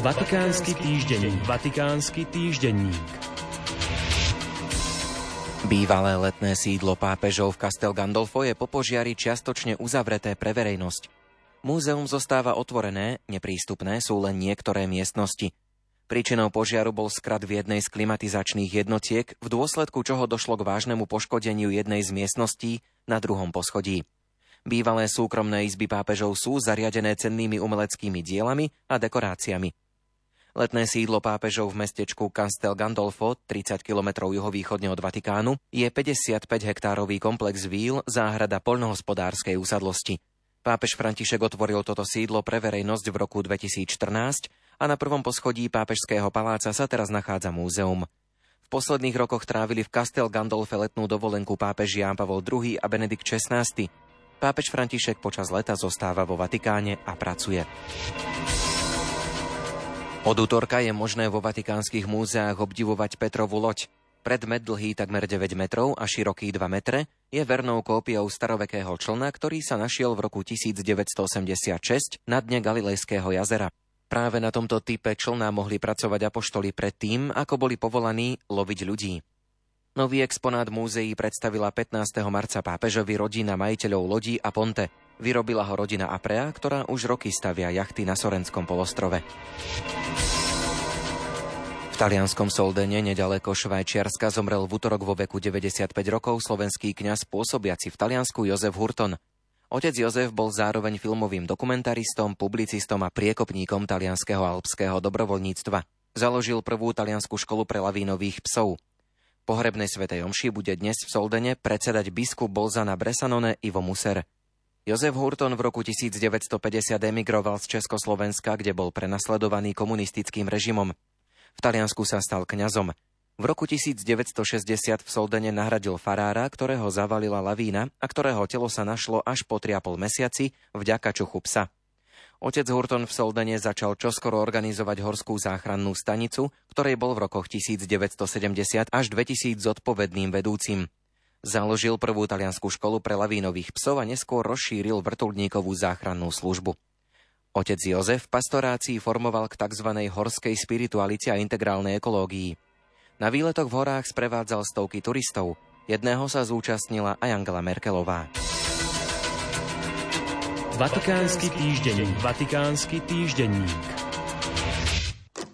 Vatikánsky týždenník. Vatikánsky týždenník. Bývalé letné sídlo pápežov v Castel Gandolfo je po požiari čiastočne uzavreté pre verejnosť. Múzeum zostáva otvorené, neprístupné sú len niektoré miestnosti. Príčinou požiaru bol skrat v jednej z klimatizačných jednotiek, v dôsledku čoho došlo k vážnemu poškodeniu jednej z miestností na druhom poschodí. Bývalé súkromné izby pápežov sú zariadené cennými umeleckými dielami a dekoráciami. Letné sídlo pápežov v mestečku Castel Gandolfo, 30 km juhovýchodne od Vatikánu, je 55 hektárový komplex víl, záhrada poľnohospodárskej úsadlosti. Pápež František otvoril toto sídlo pre verejnosť v roku 2014 a na prvom poschodí pápežského paláca sa teraz nachádza múzeum. V posledných rokoch trávili v Castel Gandolfe letnú dovolenku pápež Ján Pavol II a Benedikt XVI. Pápež František počas leta zostáva vo Vatikáne a pracuje. Od útorka je možné vo vatikánskych múzeách obdivovať Petrovú loď. Predmet dlhý takmer 9 metrov a široký 2 metre je vernou kópiou starovekého člna, ktorý sa našiel v roku 1986 na dne Galilejského jazera. Práve na tomto type člna mohli pracovať apoštoli predtým, ako boli povolaní loviť ľudí. Nový exponát múzeí predstavila 15. marca pápežovi rodina majiteľov lodí a ponte. Vyrobila ho rodina Aprea, ktorá už roky stavia jachty na Sorenskom polostrove. V talianskom Soldene, nedaleko Švajčiarska, zomrel v útorok vo veku 95 rokov slovenský kňaz pôsobiaci v Taliansku Jozef Hurton. Otec Jozef bol zároveň filmovým dokumentaristom, publicistom a priekopníkom talianského alpského dobrovoľníctva. Založil prvú taliansku školu pre lavínových psov. Pohrebnej svetej omši bude dnes v Soldene predsedať biskup Bolzana Bresanone Ivo Muser. Jozef Hurton v roku 1950 emigroval z Československa, kde bol prenasledovaný komunistickým režimom. V Taliansku sa stal kňazom. V roku 1960 v Soldene nahradil farára, ktorého zavalila lavína a ktorého telo sa našlo až po 3,5 mesiaci vďaka čuchu psa. Otec Hurton v Soldene začal čoskoro organizovať horskú záchrannú stanicu, ktorej bol v rokoch 1970 až 2000 zodpovedným vedúcim. Založil prvú taliansku školu pre lavínových psov a neskôr rozšíril vrtulníkovú záchrannú službu. Otec Jozef pastorácii formoval k tzv. horskej spiritualite a integrálnej ekológii. Na výletoch v horách sprevádzal stovky turistov. Jedného sa zúčastnila aj Angela Merkelová. Vatikánsky týždenník. Vatikánsky týždenník.